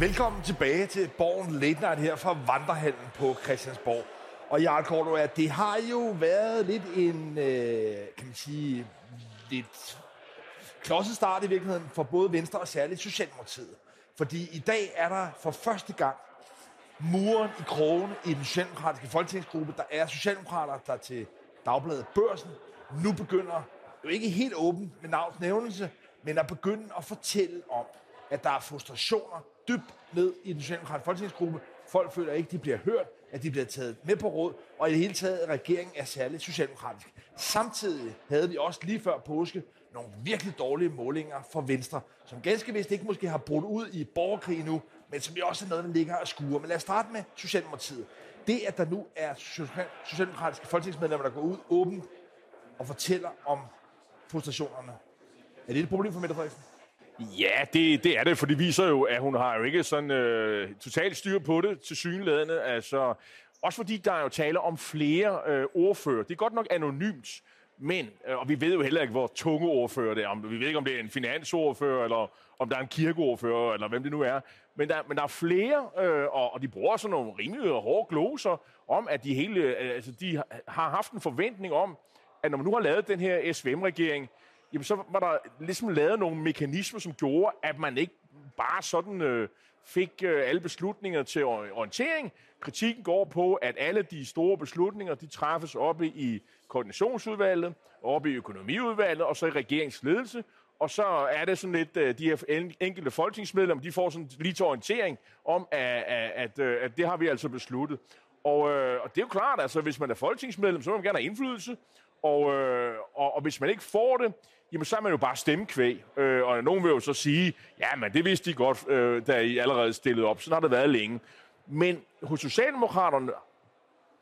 Velkommen tilbage til Borgen Late Night her fra Vandrehallen på Christiansborg. Og Jarl Korto, det har jo været lidt en, øh, kan man sige, lidt klodset start i virkeligheden for både Venstre og særligt Socialdemokratiet. Fordi i dag er der for første gang muren i krogen i den socialdemokratiske folketingsgruppe. Der er socialdemokrater, der til Dagbladet Børsen nu begynder, jo ikke helt åben med navns nævnelse, men at begynde at fortælle om, at der er frustrationer dybt ned i den socialdemokratiske folketingsgruppe. Folk føler ikke, at de bliver hørt, at de bliver taget med på råd, og i det hele taget, at regeringen er særligt socialdemokratisk. Samtidig havde vi også lige før påske nogle virkelig dårlige målinger for Venstre, som ganske vist ikke måske har brudt ud i borgerkrig nu, men som jo også er noget, der ligger og skuer. Men lad os starte med Socialdemokratiet. Det, at der nu er socialdemokratiske folketingsmedlemmer, der går ud åbent og fortæller om frustrationerne. Er det et problem for Mette Frederiksen? Ja, det, det er det, for det viser jo, at hun har jo ikke sådan øh, totalt styr på det til synlædende. Altså, også fordi der er jo tale om flere øh, ordfører. Det er godt nok anonymt, men, øh, og vi ved jo heller ikke, hvor tunge ordfører det er. Vi ved ikke, om det er en finansordfører, eller om der er en kirkeordfører, eller hvem det nu er. Men der, men der er flere, øh, og, og de bruger sådan nogle rimelig hårde gloser om, at de, hele, øh, altså, de har haft en forventning om, at når man nu har lavet den her SVM-regering, jamen så var der ligesom lavet nogle mekanismer, som gjorde, at man ikke bare sådan øh, fik øh, alle beslutninger til orientering. Kritikken går på, at alle de store beslutninger, de træffes oppe i koordinationsudvalget, oppe i økonomiudvalget, og så i regeringsledelse. Og så er det sådan lidt, øh, de her enkelte folketingsmedlemmer, de får sådan lige til orientering om, at, at, øh, at det har vi altså besluttet. Og, øh, og det er jo klart, altså hvis man er folketingsmedlem, så vil man gerne have indflydelse. Og, øh, og, og hvis man ikke får det, jamen så er man jo bare stemmekvæg. Øh, og nogen vil jo så sige, ja, men det vidste de godt, øh, da I allerede stillede op. Sådan har det været længe. Men hos Socialdemokraterne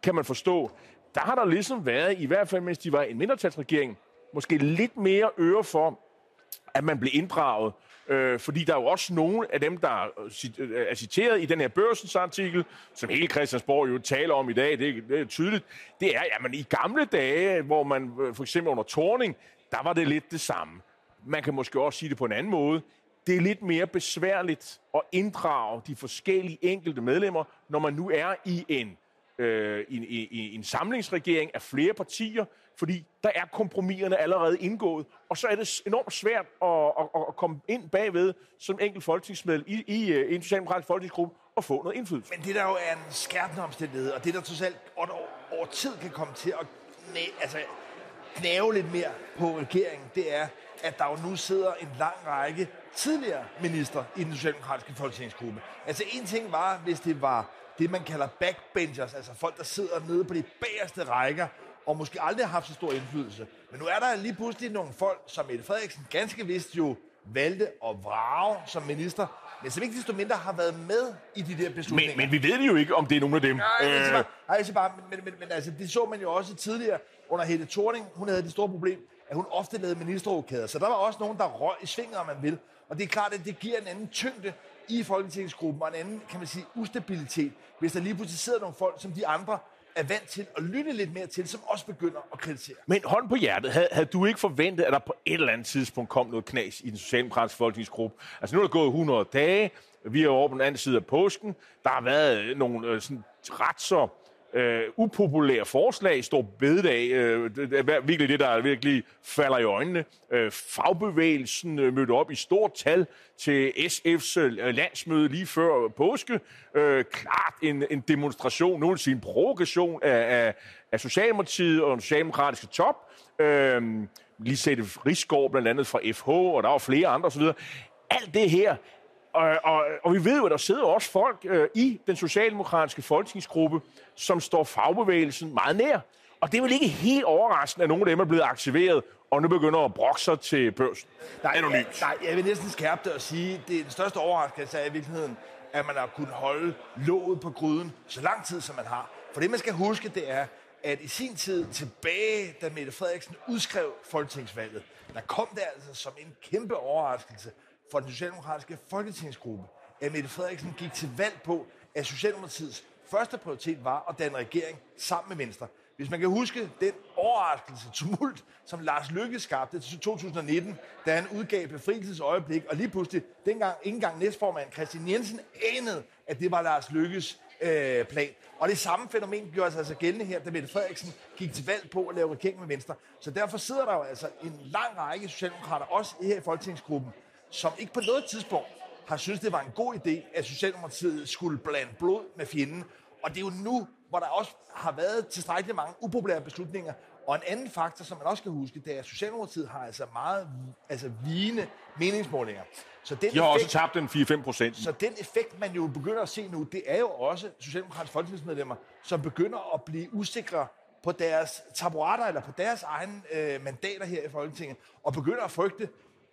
kan man forstå, der har der ligesom været, i hvert fald mens de var en mindretalsregering, måske lidt mere øre for, at man blev inddraget. Øh, fordi der er jo også nogle af dem, der er citeret i den her børsens artikel, som hele Christiansborg jo taler om i dag, det, det er tydeligt, det er, at i gamle dage, hvor man øh, for eksempel under Torning, der var det lidt det samme. Man kan måske også sige det på en anden måde. Det er lidt mere besværligt at inddrage de forskellige enkelte medlemmer, når man nu er i en, øh, en, en, en samlingsregering af flere partier, fordi der er kompromiserne allerede indgået, og så er det enormt svært at, at, at komme ind bagved som enkelt folketingsmedlem i, i, øh, i en socialdemokratisk folketingsgruppe og få noget indflydelse. Men det der jo er en skærpende omstændighed, og det der totalt over, over tid kan komme til at næ, altså, knæve lidt mere på regeringen, det er, at der jo nu sidder en lang række tidligere minister i den socialdemokratiske folketingsgruppe. Altså en ting var, hvis det var det, man kalder backbenchers, altså folk, der sidder nede på de bagerste rækker, og måske aldrig har haft så stor indflydelse. Men nu er der lige pludselig nogle folk, som Mette Frederiksen ganske vist jo valgte at vrage som minister, men som ikke desto mindre har været med i de der beslutninger. Men, men vi ved jo ikke, om det er nogen af dem. Nej, jeg siger bare, nej, jeg siger bare men, men, men, altså, det så man jo også tidligere under Helle Thorning. Hun havde det store problem, at hun ofte lavede ministerrokader. Så der var også nogen, der røg i svinget, om man vil. Og det er klart, at det giver en anden tyngde i Folketingsgruppen, og en anden, kan man sige, ustabilitet, hvis der lige pludselig sidder nogle folk, som de andre er vant til at lytte lidt mere til, som også begynder at kritisere. Men hånd på hjertet, havde, havde du ikke forventet, at der på et eller andet tidspunkt kom noget knas i den socialdemokratiske folketingsgruppe? Altså nu er der gået 100 dage, vi er over på den anden side af påsken, der har været nogle øh, sådan ret så øh, upopulære forslag, står bededag, øh, det er virkelig det, der virkelig falder i øjnene. Øh, fagbevægelsen øh, mødte op i stort tal til SF's øh, landsmøde lige før påske. Øh, klart en, en demonstration, nogen sige en provokation af, af, af Socialdemokratiet og den socialdemokratiske top. Øh, lige set Rigsgaard blandt andet fra FH, og der var flere andre osv. Alt det her og, og, og vi ved jo, at der sidder også folk øh, i den socialdemokratiske folketingsgruppe, som står fagbevægelsen meget nær. Og det er vel ikke helt overraskende, at nogle af dem er blevet aktiveret, og nu begynder at brokke sig til børsen. Nej, ja, nej, jeg vil næsten skærpe det og sige, at det er den største overraskelse er i virkeligheden, at man har kunnet holde låget på gryden så lang tid, som man har. For det, man skal huske, det er, at i sin tid tilbage, da Mette Frederiksen udskrev folketingsvalget, der kom det altså som en kæmpe overraskelse, for den socialdemokratiske folketingsgruppe, at Mette Frederiksen gik til valg på, at Socialdemokratiets første prioritet var at danne regering sammen med Venstre. Hvis man kan huske den overraskelse, tumult, som Lars Lykke skabte til 2019, da han udgav befrielsesøjeblik, og lige pludselig, dengang ikke engang næstformand Christian Jensen anede, at det var Lars Lykkes øh, plan. Og det samme fænomen gjorde sig altså gældende her, da Mette Frederiksen gik til valg på at lave regering med Venstre. Så derfor sidder der jo altså en lang række socialdemokrater, også her i Folketingsgruppen, som ikke på noget tidspunkt har synes det var en god idé, at Socialdemokratiet skulle blande blod med fjenden. Og det er jo nu, hvor der også har været tilstrækkeligt mange upopulære beslutninger. Og en anden faktor, som man også skal huske, det er, at Socialdemokratiet har altså meget altså vigende meningsmålinger. Så den De har effekt, også tabt den 4-5 procent. Så den effekt, man jo begynder at se nu, det er jo også Socialdemokratiske folketingsmedlemmer, som begynder at blive usikre på deres taburetter eller på deres egne øh, mandater her i Folketinget, og begynder at frygte,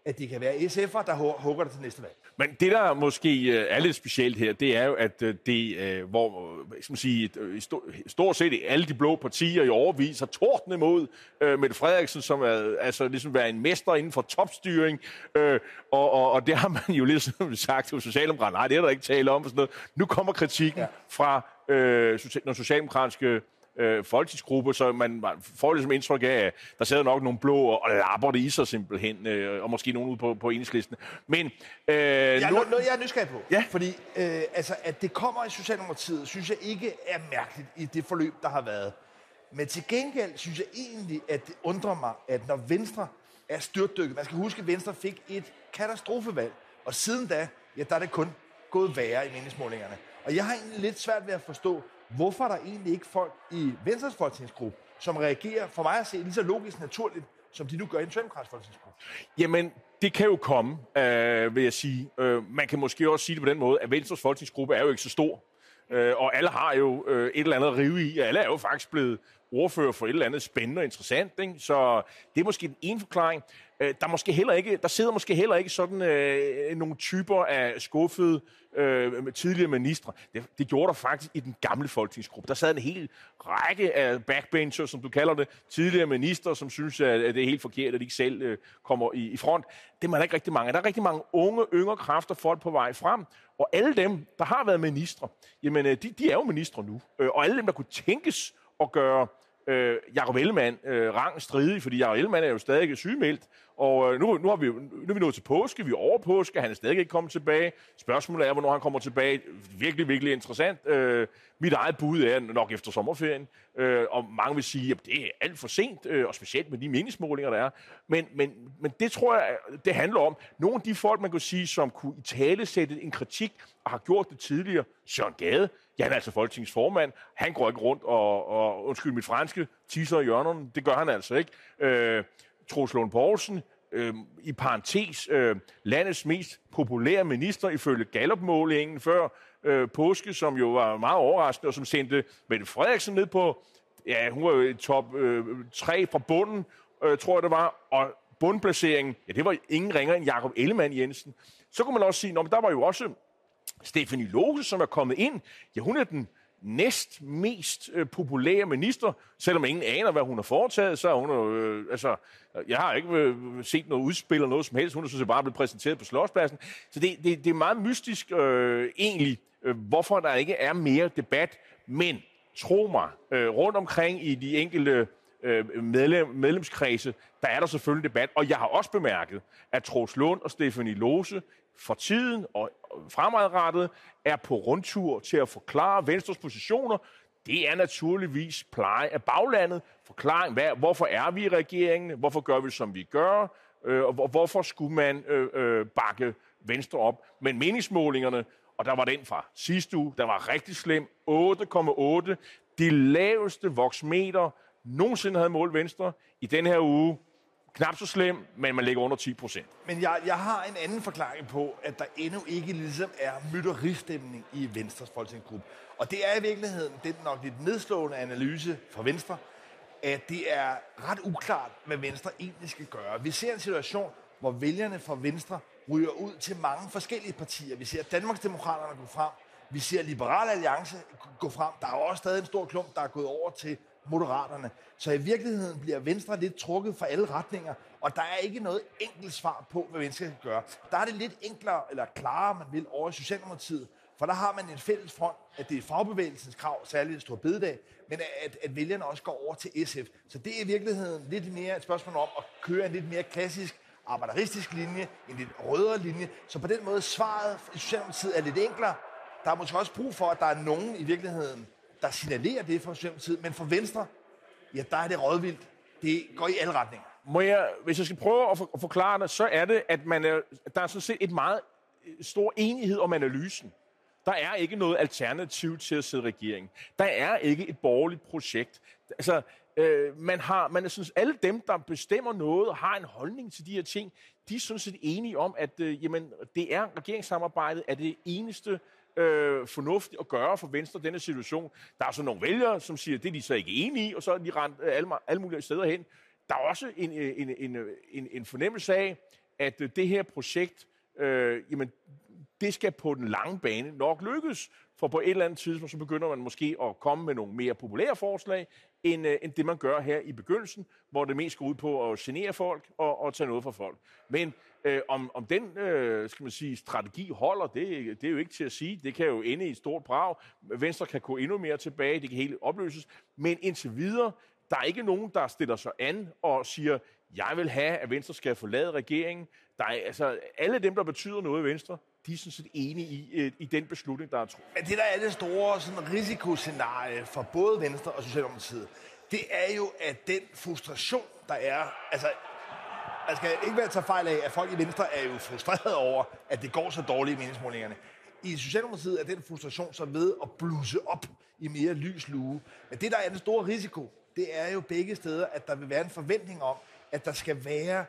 at det kan være SF'er, der hugger det til næste valg. Men det, der måske øh, er lidt specielt her, det er jo, at øh, det, øh, hvor skal man sige, stort set alle de blå partier i overvis har tordnet imod uh, Mette Frederiksen, som er altså ligesom være en mester inden for topstyring, og, og, og det har man jo ligesom sagt til Socialdemokraterne, nej, det er der ikke tale om, og sådan noget. Nu kommer kritikken ja. fra uh, den socialdemokratiske øh, folketingsgruppe, så man, man får ligesom indtryk af, at der sidder nok nogle blå og, og lapper det i sig simpelthen, øh, og måske nogen ude på, på enhedslisten. Men øh, ja, nu, noget, jeg er nysgerrig på, ja. fordi øh, altså, at det kommer i Socialdemokratiet, synes jeg ikke er mærkeligt i det forløb, der har været. Men til gengæld synes jeg egentlig, at det undrer mig, at når Venstre er styrtdykket, man skal huske, at Venstre fik et katastrofevalg, og siden da, ja, der er det kun gået værre i meningsmålingerne. Og jeg har egentlig lidt svært ved at forstå, hvorfor er der egentlig ikke folk i Venstres folketingsgruppe, som reagerer for mig at se lige så logisk naturligt, som de nu gør i en socialdemokratisk folketingsgruppe? Jamen, det kan jo komme, øh, vil jeg sige. Øh, man kan måske også sige det på den måde, at Venstres folketingsgruppe er jo ikke så stor. Øh, og alle har jo øh, et eller andet at rive i. Alle er jo faktisk blevet ordfører for et eller andet spændende og interessant. Ikke? Så det er måske den ene forklaring. Øh, der, måske heller ikke, der sidder måske heller ikke sådan øh, nogle typer af skuffede øh, tidligere ministre. Det, det gjorde der faktisk i den gamle folketingsgruppe. Der sad en hel række af backbenchers, som du kalder det, tidligere minister, som synes, at, at det er helt forkert, at de ikke selv øh, kommer i, i front. Det er der ikke rigtig mange. Der er rigtig mange unge, yngre kræfter, folk på vej frem. Og alle dem, der har været ministre, jamen øh, de, de er jo ministre nu. Øh, og alle dem, der kunne tænkes at gøre øh, Jacob Ellemann øh, rang stridig, fordi Jacob Ellemann er jo stadig sygemeldt, og øh, nu, nu, har vi, nu er vi nået til påske, vi er over påske, han er stadig ikke kommet tilbage. Spørgsmålet er, hvornår han kommer tilbage. Virkelig, virkelig interessant. Øh, mit eget bud er nok efter sommerferien, øh, og mange vil sige, at det er alt for sent, øh, og specielt med de meningsmålinger, der er. Men, men, men det tror jeg, det handler om. Nogle af de folk, man kan sige, som kunne i tale sætte en kritik, og har gjort det tidligere, Søren Gade, Ja, han er altså folketingsformand. Han går ikke rundt og, og undskyld mit franske, tisser i hjørnerne. Det gør han altså ikke. Øh, Troels Lund Poulsen, øh, i parentes, øh, landets mest populære minister ifølge Gallup-målingen før øh, påske, som jo var meget overraskende, og som sendte Mette Frederiksen ned på, ja, hun var jo i top øh, 3 fra bunden, øh, tror jeg det var, og bundplaceringen, ja, det var ingen ringer end Jakob Ellemann Jensen. Så kunne man også sige, at der var jo også Stefanie Lose, som er kommet ind. Ja, hun er den næst mest øh, populære minister, selvom ingen aner, hvad hun har foretaget, så er hun øh, altså, jeg har ikke øh, set noget udspil eller noget som helst, hun er bare blevet præsenteret på Slotspladsen. Så det, det, det er meget mystisk øh, egentlig, øh, hvorfor der ikke er mere debat, men tro mig, øh, rundt omkring i de enkelte øh, medlem, medlemskredse, der er der selvfølgelig debat, og jeg har også bemærket, at Troels Lund og Stefanie Lose for tiden og fremadrettet er på rundtur til at forklare Venstres positioner. Det er naturligvis pleje af baglandet. Forklaring, hvad, hvorfor er vi i regeringen? Hvorfor gør vi, som vi gør? Øh, og hvorfor skulle man øh, øh, bakke Venstre op? Men meningsmålingerne, og der var den fra sidste uge, der var rigtig slem. 8,8. Det laveste voksmeter nogensinde havde målt Venstre. I den her uge knap så slem, men man ligger under 10 procent. Men jeg, jeg har en anden forklaring på, at der endnu ikke ligesom er mytteristemning i Venstres folketingsgruppe. Og det er i virkeligheden, det nok lidt nedslående analyse fra Venstre, at det er ret uklart, hvad Venstre egentlig skal gøre. Vi ser en situation, hvor vælgerne fra Venstre ryger ud til mange forskellige partier. Vi ser Danmarksdemokraterne gå frem, vi ser Liberal Alliance gå frem. Der er også stadig en stor klump, der er gået over til Moderaterne. Så i virkeligheden bliver Venstre lidt trukket fra alle retninger, og der er ikke noget enkelt svar på, hvad Venstre skal gøre. Der er det lidt enklere, eller klarere, man vil, over i Socialdemokratiet, For der har man en fælles front, at det er fagbevægelsens krav, særligt en stor bededag, men at, at vælgerne også går over til SF. Så det er i virkeligheden lidt mere et spørgsmål om at køre en lidt mere klassisk arbejderistisk linje, en lidt rødere linje. Så på den måde svaret i Socialdemokratiet er lidt enklere. Der er måske også brug for, at der er nogen i virkeligheden, der signalerer det for Socialdemokratiet, men for Venstre, ja, der er det rådvildt. Det går i alle retninger. Må jeg, hvis jeg skal prøve at, for, at forklare det, så er det, at man er, der er sådan set et meget øh, stor enighed om analysen. Der er ikke noget alternativ til at sidde i regeringen. Der er ikke et borgerligt projekt. Altså, øh, man har, man er synes, alle dem, der bestemmer noget og har en holdning til de her ting, de er sådan set enige om, at øh, jamen, det er regeringssamarbejdet er det eneste øh, fornuftigt at gøre for Venstre denne situation. Der er så nogle vælgere, som siger, at det er de så ikke enige i, og så er de rent øh, alle, alle mulige steder hen. Der er også en, øh, en, en, øh, en, en fornemmelse af, at det her projekt, øh, jamen, det skal på den lange bane nok lykkes, for på et eller andet tidspunkt, så begynder man måske at komme med nogle mere populære forslag, end, øh, end det man gør her i begyndelsen, hvor det mest går ud på at genere folk og, og tage noget fra folk. Men øh, om, om den øh, skal man sige, strategi holder, det, det er jo ikke til at sige. Det kan jo ende i et stort brag. Venstre kan gå endnu mere tilbage, det kan helt opløses. Men indtil videre, der er ikke nogen, der stiller sig an og siger, jeg vil have, at Venstre skal forlade regeringen. Der er, altså, alle dem, der betyder noget i Venstre, de er sådan set enige i, øh, i den beslutning, der er truffet. Men det, der er det store sådan, risikoscenarie for både Venstre og Socialdemokratiet, det er jo, at den frustration, der er... Altså, jeg skal ikke være tage fejl af, at folk i Venstre er jo frustrerede over, at det går så dårligt i meningsmålingerne. I Socialdemokratiet er den frustration så ved at blusse op i mere lys lue. Men det, der er den store risiko, det er jo begge steder, at der vil være en forventning om, at der skal være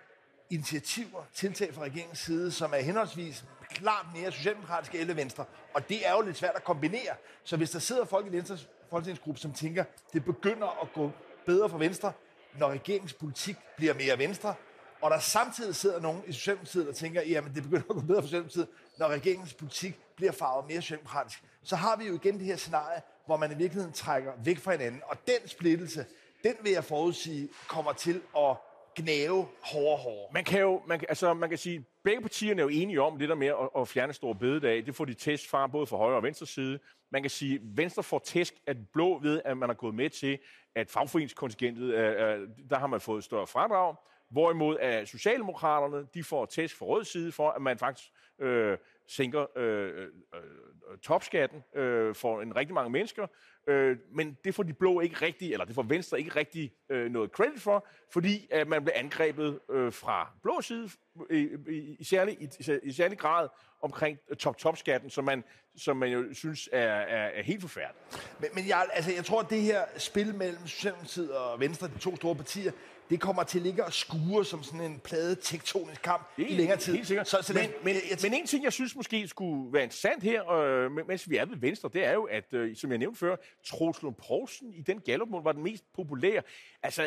initiativer, tiltag fra regeringens side, som er henholdsvis klart mere socialdemokratiske eller venstre. Og det er jo lidt svært at kombinere. Så hvis der sidder folk i Venstres folketingsgruppe, som tænker, det begynder at gå bedre for Venstre, når regeringens politik bliver mere venstre, og der samtidig sidder nogen i Socialdemokratiet, der tænker, jamen det begynder at gå bedre for Socialdemokratiet, når regeringens politik bliver farvet mere socialdemokratisk, så har vi jo igen det her scenarie, hvor man i virkeligheden trækker væk fra hinanden. Og den splittelse, den vil jeg forudsige, kommer til at gnave hårdere hårdere. Man kan jo, man, altså man kan sige, begge partierne er jo enige om det der med at, at fjerne store bededag. Det får de test fra både fra højre og venstre side. Man kan sige, at Venstre får tæsk at blå ved, at man har gået med til, at fagforeningskontingentet, øh, øh, der har man fået større fradrag. Hvorimod at Socialdemokraterne, de får tæsk fra rød side for, at man faktisk øh, sænker øh, øh, øh topskatten øh, for en rigtig mange mennesker. Øh, men det får de blå ikke rigtig, eller det får Venstre ikke rigtig øh, noget credit for, fordi at man blev angrebet øh, fra blå side i, i, i, særlig, i, i særlig grad omkring top-top-skatten, som man, som man jo synes er, er, er helt forfærdeligt. Men, men jeg, altså, jeg tror, at det her spil mellem Socialdemokratiet og Venstre, de to store partier, det kommer til at ligge og skure som sådan en plade tektonisk kamp i længere tid. Helt sikkert. Så, så men, det, men, jeg, men en ting, jeg synes måske skulle være interessant her, øh, mens vi er ved Venstre, det er jo, at, øh, som jeg nævnte før, Troels Lund Poulsen i den gallup var den mest populære. Altså,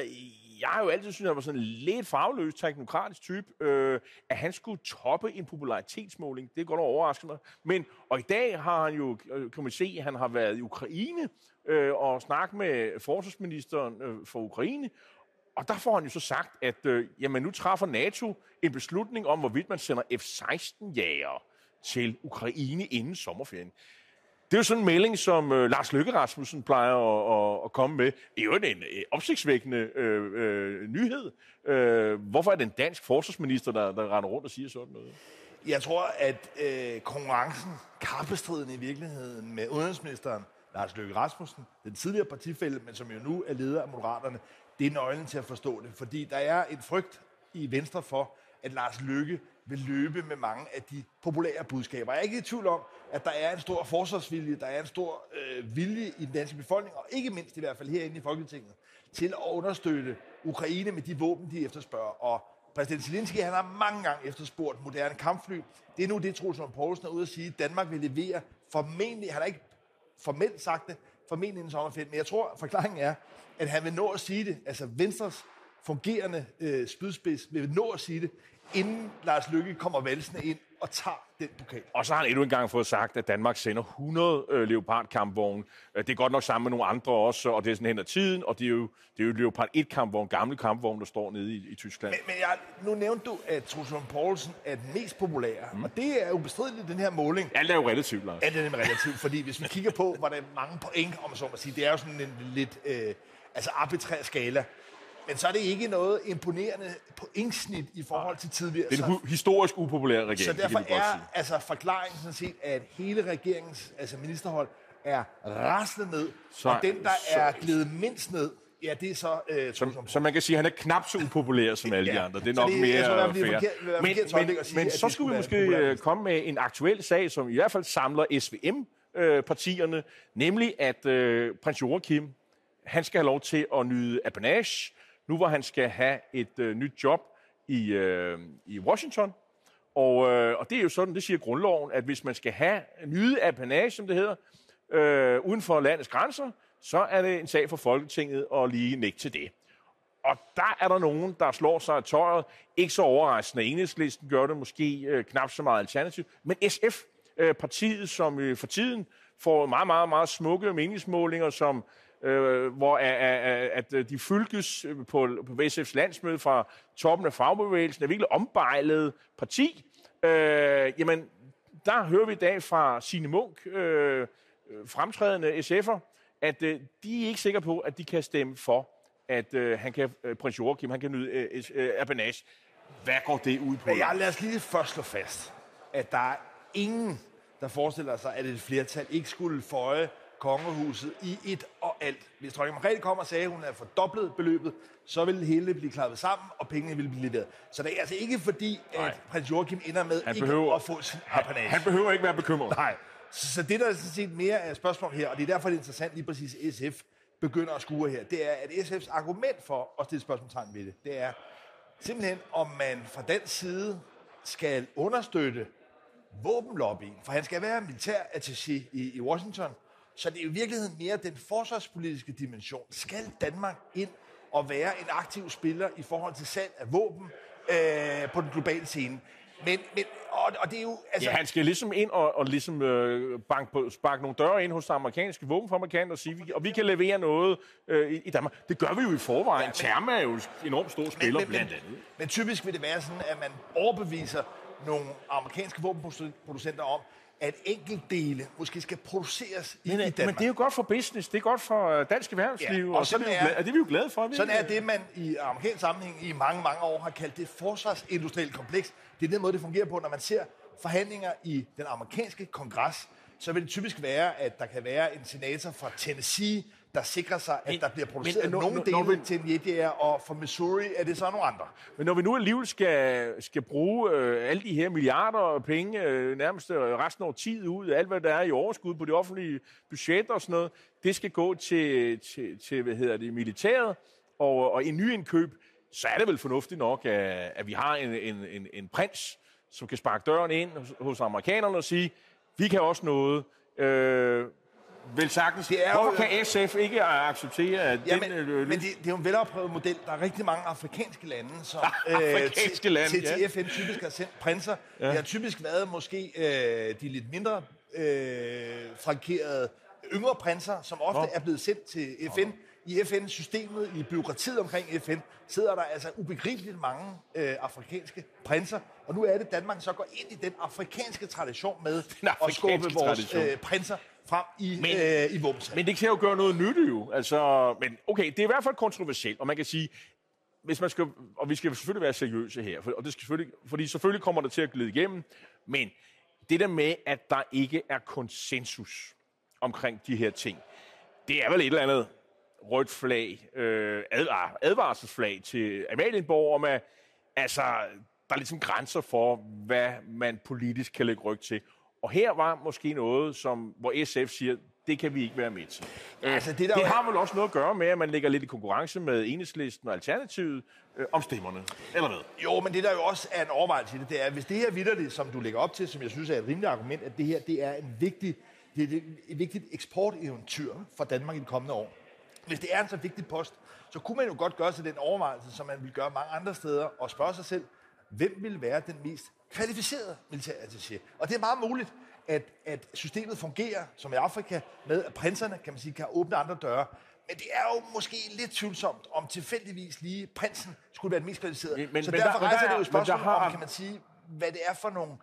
jeg har jo altid syntes, at han var sådan en lidt farveløs, teknokratisk type, øh, at han skulle toppe en popularitetsmåling. Det er godt overraske mig. Men, og i dag har han jo, øh, kan man se, at han har været i Ukraine øh, og snakket med forsvarsministeren øh, for Ukraine, og der får han jo så sagt, at øh, jamen, nu træffer NATO en beslutning om, hvorvidt man sender F-16-jager til Ukraine inden sommerferien. Det er jo sådan en melding, som øh, Lars Løkke Rasmussen plejer at, at, at komme med. Det er jo en en opsigtsvækkende øh, øh, nyhed. Øh, hvorfor er det en dansk forsvarsminister, der, der render rundt og siger sådan noget? Jeg tror, at øh, konkurrencen, kappestriden i virkeligheden med udenrigsministeren, Lars Løkke Rasmussen, den tidligere partifælde, men som jo nu er leder af Moderaterne, det er nøglen til at forstå det. Fordi der er en frygt i Venstre for, at Lars Lykke vil løbe med mange af de populære budskaber. Jeg er ikke i tvivl om, at der er en stor forsvarsvilje, der er en stor øh, vilje i den danske befolkning, og ikke mindst i hvert fald herinde i Folketinget, til at understøtte Ukraine med de våben, de efterspørger. Og præsident Zelensky han har mange gange efterspurgt moderne kampfly. Det er nu det, Troels Poulsen er ude at sige, at Danmark vil levere formentlig, han har ikke formelt sagt det, formentlig inden sommerferien, men jeg tror, forklaringen er, at han vil nå at sige det, altså Venstres fungerende øh, spydspids vil nå at sige det, inden Lars Lykke kommer valsende ind og tager den pokal. Og så har han endnu en gang fået sagt, at Danmark sender 100 øh, Leopard-kampvogne. Øh, Det er godt nok sammen med nogle andre også, og det er sådan hen ad tiden, og det er jo, det er jo Leopard 1-kampvogn, gamle kampvogn, der står nede i, i Tyskland. Men, men jeg, nu nævnte du, at Truls Poulsen er den mest populære, mm. og det er jo bestrideligt den her måling. Alt er jo relativt, Lars. Ja, det er nemlig relativt, fordi hvis vi kigger på, hvor der er mange point, om så må sige, det er jo sådan en lidt øh, altså arbitrær skala. Men så er det ikke noget imponerende pointsnit i forhold til tidligere. Det er en historisk upopulær regering, så det derfor godt er altså forklaringen sådan set, at hele regeringens altså ministerhold er rasende ned, Så- og den, der så- er glædet mindst ned, ja, det er så øh, Lund Så, man kan sige, at han er knap så upopulær som alle de Ja. andre. Det er nok det- mere jeg tror det er forkert- det er Men, forkert men, sige, men så det skulle vi måske øh, komme med en aktuel sag, som i hvert fald samler SVM-partierne, nemlig at øh, prins Joachim, han skal have lov til at nyde apanage, nu hvor han skal have et øh, nyt job i, øh, i Washington. Og, øh, og det er jo sådan, det siger grundloven, at hvis man skal have nyde apanage, som det hedder, øh, uden for landets grænser, så er det en sag for Folketinget at lige nægte til det. Og der er der nogen, der slår sig af tøjet. Ikke så overraskende. Enhedslisten gør det måske øh, knap så meget alternativ. Men SF, øh, partiet, som øh, for tiden får meget, meget, meget smukke meningsmålinger, som, øh, hvor at, at, at de fylkes øh, på, på VSF's landsmøde fra toppen af fagbevægelsen, er virkelig ombejlet parti. Øh, jamen, der hører vi i dag fra Signe Munk, øh, fremtrædende SF'er, at øh, de er ikke sikre på, at de kan stemme for, at øh, han kan, øh, prins Joachim, han kan nyde øh, øh, apanage. Hvad går det ud på? Ja, lad os lige først slå fast, at der er ingen, der forestiller sig, at et flertal ikke skulle føje kongehuset i et alt. Hvis dronning Margrethe kom og sagde, at hun havde fordoblet beløbet, så ville det hele blive klappet sammen, og pengene ville blive leveret. Så det er altså ikke fordi, Nej. at prins Joachim ender med Han ikke behøver- at få sin apanage. Han behøver ikke være bekymret. Nej. Så, så det, der er sådan set mere er spørgsmål her, og det er derfor, det er interessant lige præcis SF begynder at skue her, det er, at SF's argument for at stille spørgsmålstegn ved det, det er simpelthen, om man fra den side skal understøtte våbenlobbyen, for han skal være militær attaché i, i Washington, så det er i virkeligheden mere den forsvarspolitiske dimension. Skal Danmark ind og være en aktiv spiller i forhold til salg af våben øh, på den globale scene? Men, men og, og det er jo... Altså, Ja, han skal ligesom ind og, og ligesom, øh, banke, på, sparke nogle døre ind hos de amerikanske våbenfabrikanter og sige, vi, og vi kan levere noget øh, i, i Danmark. Det gør vi jo i forvejen. Ja, Therma er jo en enormt stor spiller, blandt andet. Men, men typisk vil det være sådan, at man overbeviser nogle amerikanske våbenproducenter om, at enkeltdele måske skal produceres i, Men, i øh, Danmark. men det er jo godt for business, det er godt for øh, dansk erhvervsliv, Ja, og, og sådan det, er er- glade, og det er vi jo glade for. er Sådan er det, man i amerikansk sammenhæng i mange, mange år har kaldt det forsvarsindustrielle kompleks. Det er den måde, det fungerer på, når man ser forhandlinger i den amerikanske kongres, så vil det typisk være, at der kan være en senator fra Tennessee, der sikrer sig, at Men- der bliver produceret men, øh, nogle når- dele når vi- til Nigeria, og fra Missouri er det så nogle andre. Men når vi nu alligevel skal, skal bruge øh, alle de her milliarder af penge, øh, nærmest øh, resten af tid ud, alt hvad der er i overskud på de offentlige budgetter og sådan noget, det skal gå til, til, til hvad hedder det, militæret og, og en ny indkøb, så er det vel fornuftigt nok, at, at vi har en, en, en, en prins, som kan sparke døren ind hos, hos amerikanerne og sige, vi kan også noget. Øh, vel sagtens. Det er jo- Hvorfor kan SF ikke acceptere, at Ja, den... men, øh, men det, det er jo en velopprøvet model. Der er rigtig mange afrikanske lande, som Afrikanske til, lande, til, ja. til FN typisk har sendt prinser. Ja. Det har typisk været måske øh, de lidt mindre øh, frankerede yngre prinser, som ofte Nå. er blevet sendt til FN. I FN-systemet, i byråkratiet omkring FN, sidder der altså ubegribeligt mange øh, afrikanske prinser. Og nu er det, Danmark så går ind i den afrikanske tradition med at afrikanske skubbe vores tradition. øh, prinser frem i, Men- øh, i våbensalg. Men det kan jo gøre noget nytte jo. Altså, men okay, det er i hvert fald kontroversielt, og man kan sige, hvis man skal, og vi skal selvfølgelig være seriøse her, for, og det skal selvfølgelig, fordi selvfølgelig kommer det til at glide igennem, men det der med, at der ikke er konsensus omkring de her ting, det er vel et eller andet rødt flag, øh, advar, advarselsflag til Amalienborg om, at altså, der er ligesom grænser for, hvad man politisk kan lægge ryg til. Og her var måske noget, som, hvor SF siger, det kan vi ikke være med til. Altså, det der det har vel også noget at gøre med, at man ligger lidt i konkurrence med Enhedslisten og Alternativet øh, om stemmerne. Eller hvad? Jo, men det der jo også er en overvejelse i det, det er, hvis det her vidderligt, som du lægger op til, som jeg synes er et rimeligt argument, at det her det er en vigtig, det er et vigtigt eksporteventyr for Danmark i de kommende år. Hvis det er en så vigtig post, så kunne man jo godt gøre sig den overvejelse, som man vil gøre mange andre steder, og spørge sig selv, hvem vil være den mest kvalificeret militærattaché. Og det er meget muligt, at, at systemet fungerer, som i Afrika, med at prinserne, kan man sige, kan åbne andre døre. Men det er jo måske lidt tvivlsomt, om tilfældigvis lige prinsen skulle være den mest kvalificerede. Men- men- så men derfor der- rejser der er- det jo spørgsmål har- om, kan man sige, hvad det er for nogle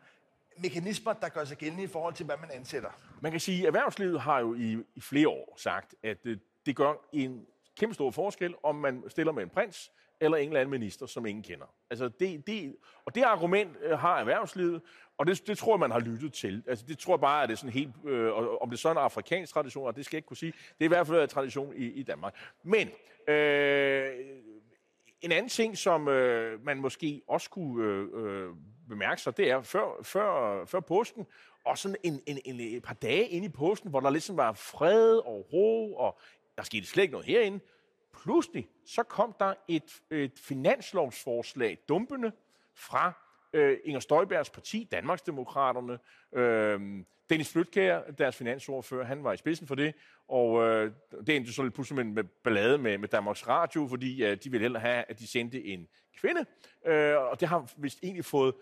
mekanismer, der gør sig gældende i forhold til, hvad man ansætter. Man kan sige, at erhvervslivet har jo i, i flere år sagt, at øh, det gør en kæmpe stor forskel, om man stiller med en prins eller en eller anden minister, som ingen kender. Altså det, det, og det argument øh, har erhvervslivet, og det, det tror jeg, man har lyttet til. Altså det tror jeg bare, at det er sådan helt, øh, om det er sådan en afrikansk tradition, og det skal jeg ikke kunne sige, det er i hvert fald en tradition i, i Danmark. Men øh, en anden ting, som øh, man måske også kunne øh, øh, bemærke sig, det er før, før, før påsken, og sådan en, en, en, et par dage inde i påsken, hvor der ligesom var fred og ro, og der skete slet ikke noget herinde. Pludselig så kom der et, et finanslovsforslag dumpende fra øh, Inger Støjbergs parti, Danmarksdemokraterne. Øh, Dennis Flytkær, deres finansordfører, han var i spidsen for det, og øh, det endte så lidt pludselig med, med ballade med, med Danmarks Radio, fordi øh, de ville hellere have, at de sendte en kvinde, øh, og det har vist egentlig fået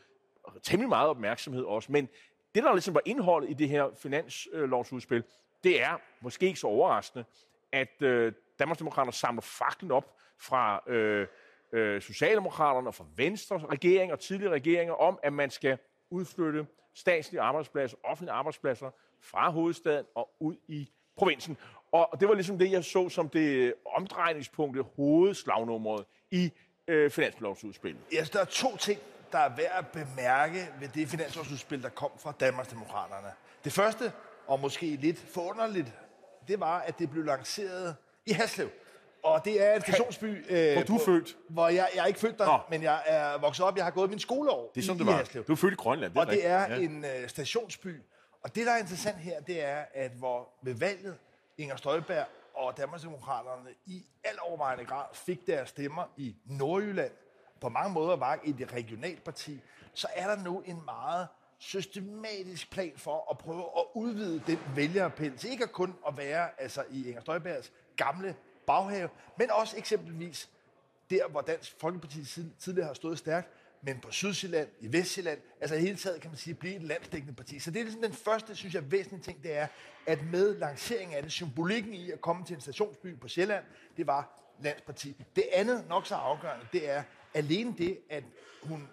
temmelig meget opmærksomhed også. Men det, der ligesom var indholdet i det her finanslovsudspil, det er måske ikke så overraskende, at øh, Danmarksdemokraterne samler faklen op fra øh, øh, Socialdemokraterne og fra Venstre regering og tidligere regeringer om, at man skal udflytte statslige arbejdspladser, offentlige arbejdspladser fra hovedstaden og ud i provinsen. Og det var ligesom det, jeg så som det øh, omdrejningspunktet, hovedslagnummeret i øh, finanslovsudspillet. Ja, der er to ting, der er værd at bemærke ved det finanslovsudspil, der kom fra Danmarksdemokraterne. Det første, og måske lidt forunderligt, det var, at det blev lanceret i Haslev. Og det er en stationsby... Øh, Hvor du er født. Hvor jeg, jeg er ikke født der, Nå. men jeg er vokset op. Jeg har gået min skoleår Det er sådan, i, det i var. Haslev. Du er født i Grønland, det er Og det er rigtigt. en øh, stationsby. Og det, der er interessant her, det er, at hvor ved valget Inger Støjberg og Danmarksdemokraterne i al overvejende grad fik deres stemmer i Nordjylland, på mange måder var et regionalt parti, så er der nu en meget systematisk plan for at prøve at udvide den vælgerappel til ikke kun at være altså, i Inger Støjbergs gamle baghave, men også eksempelvis der, hvor Dansk Folkeparti tidligere har stået stærkt, men på Sydsjælland, i Vestjylland, altså i hele taget kan man sige, blive et landsdækkende parti. Så det er ligesom den første, synes jeg, væsentlige ting, det er, at med lanceringen af det, symbolikken i at komme til en stationsby på Sjælland, det var landsparti. Det andet, nok så afgørende, det er alene det, at hun,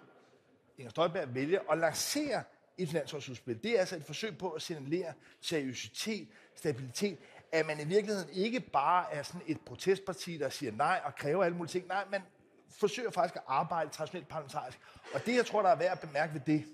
Inger Støjberg, vælger at lancere et landsholdsudspil. Det er altså et forsøg på at signalere seriøsitet, stabilitet, at man i virkeligheden ikke bare er sådan et protestparti, der siger nej og kræver alle mulige ting. Nej, man forsøger faktisk at arbejde traditionelt parlamentarisk. Og det, jeg tror, der er værd at bemærke ved det,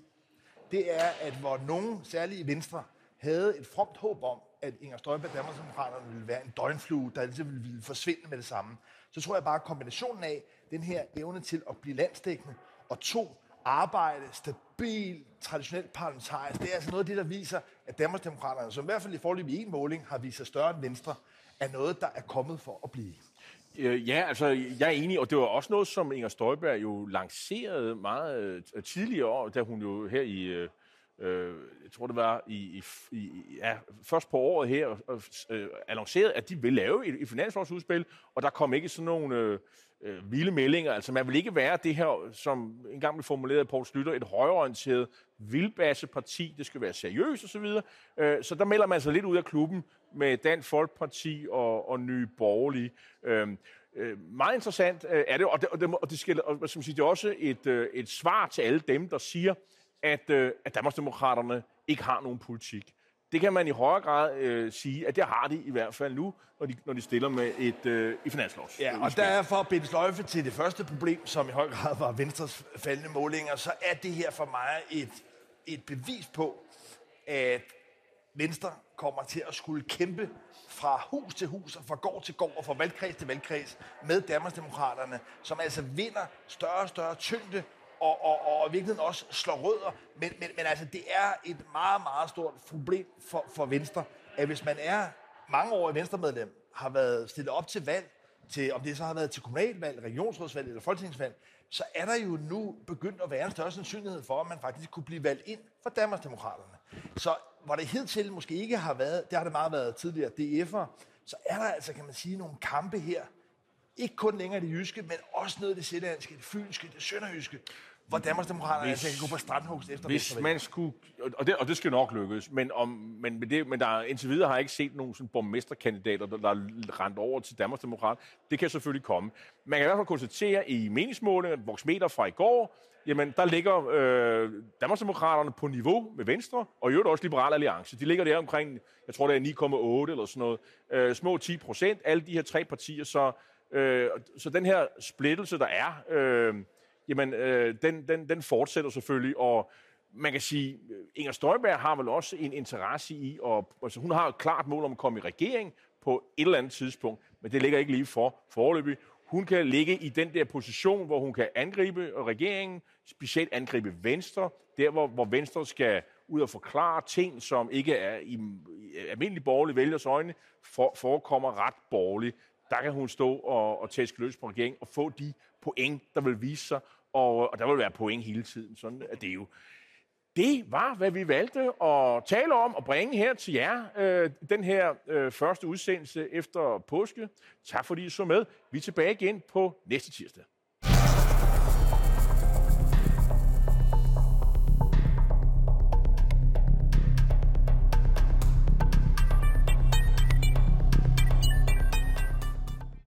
det er, at hvor nogen, særligt i Venstre, havde et fromt håb om, at Inger Støjberg, Danmarksdemokraterne, ville være en døgnflue, der altid ville forsvinde med det samme, så tror jeg bare, at kombinationen af den her evne til at blive landstækkende, og to, arbejde stabil, traditionelt parlamentarisk, det er altså noget af det, der viser, at Danmarksdemokraterne, som i hvert fald i forløb i en måling, har vist sig større end Venstre, er noget, der er kommet for at blive. Øh, Ja, altså, jeg er enig, og det var også noget, som Inger Støjberg jo lancerede meget øh, tidligere år, da hun jo her i, øh, øh jeg tror det var i, i, i ja, først på året her, øh, annoncerede, at de ville lave et, et finanslovsudspil, og der kom ikke sådan nogle øh, øh, vilde meldinger. Altså, man vil ikke være det her, som engang blev formuleret af Poul Slytter, et højorienteret vildbasseparti, det skal være seriøst osv. Øh, så der melder man sig lidt ud af klubben med Dansk Folkeparti og, og Nye Borgerlige. Øh, øh, meget interessant øh, er det, og det, og det, og det, skal, og, som siger, det er også et, øh, et svar til alle dem, der siger, at, øh, at Danmarksdemokraterne ikke har nogen politik. Det kan man i højere grad øh, sige, at det har de i hvert fald nu, når de, når de stiller med et øh, i finanslovs. Ja, og der er for at binde sløjfe til det første problem, som i høj grad var Venstres faldende målinger, så er det her for mig et, et bevis på, at Venstre kommer til at skulle kæmpe fra hus til hus og fra gård til gård og fra valgkreds til valgkreds med Danmarksdemokraterne, som altså vinder større og større tyngde og, og, og i virkeligheden også slår rødder. Men, men, men altså, det er et meget, meget stort problem for, for Venstre, at hvis man er mange år i Venstremedlem, har været stillet op til valg, til, om det så har været til kommunalvalg, regionsrådsvalg eller folketingsvalg, så er der jo nu begyndt at være en større sandsynlighed for, at man faktisk kunne blive valgt ind for Danmarksdemokraterne. Så hvor det hidtil måske ikke har været, det har det meget været tidligere DF'er, så er der altså, kan man sige, nogle kampe her ikke kun længere det jyske, men også noget af det sætlandske, det fynske, det sønderjyske, hvor Danmarksdemokraterne altså kan gå på strandhugst efter Hvis man skulle, og det, og det skal nok lykkes, men, om, men, men, det, men der, indtil videre har jeg ikke set nogen sådan borgmesterkandidater, der, der er rendt over til Danmarksdemokrat. Det kan selvfølgelig komme. Man kan i hvert fald konstatere i meningsmålingen, voksmeter fra i går, jamen der ligger øh, Danmarksdemokraterne på niveau med Venstre, og i øvrigt også Liberal Alliance. De ligger der omkring, jeg tror det er 9,8 eller sådan noget, øh, små 10 procent, alle de her tre partier, så, øh, så den her splittelse, der er, øh, jamen øh, den, den, den fortsætter selvfølgelig, og man kan sige, øh, Inger Støjberg har vel også en interesse i, og altså, hun har et klart mål om at komme i regering på et eller andet tidspunkt, men det ligger ikke lige for forløbig. Hun kan ligge i den der position, hvor hun kan angribe regeringen, specielt angribe Venstre, der hvor, hvor Venstre skal ud og forklare ting, som ikke er i, i almindelig borgerlig vælgers øjne, for, forekommer ret borgerligt. Der kan hun stå og, og tæske løs på regeringen og få de point, der vil vise sig, og, og der vil være point hele tiden. Sådan er det jo. Det var, hvad vi valgte at tale om og bringe her til jer. Øh, den her øh, første udsendelse efter påske. Tak fordi I så med. Vi er tilbage igen på næste tirsdag.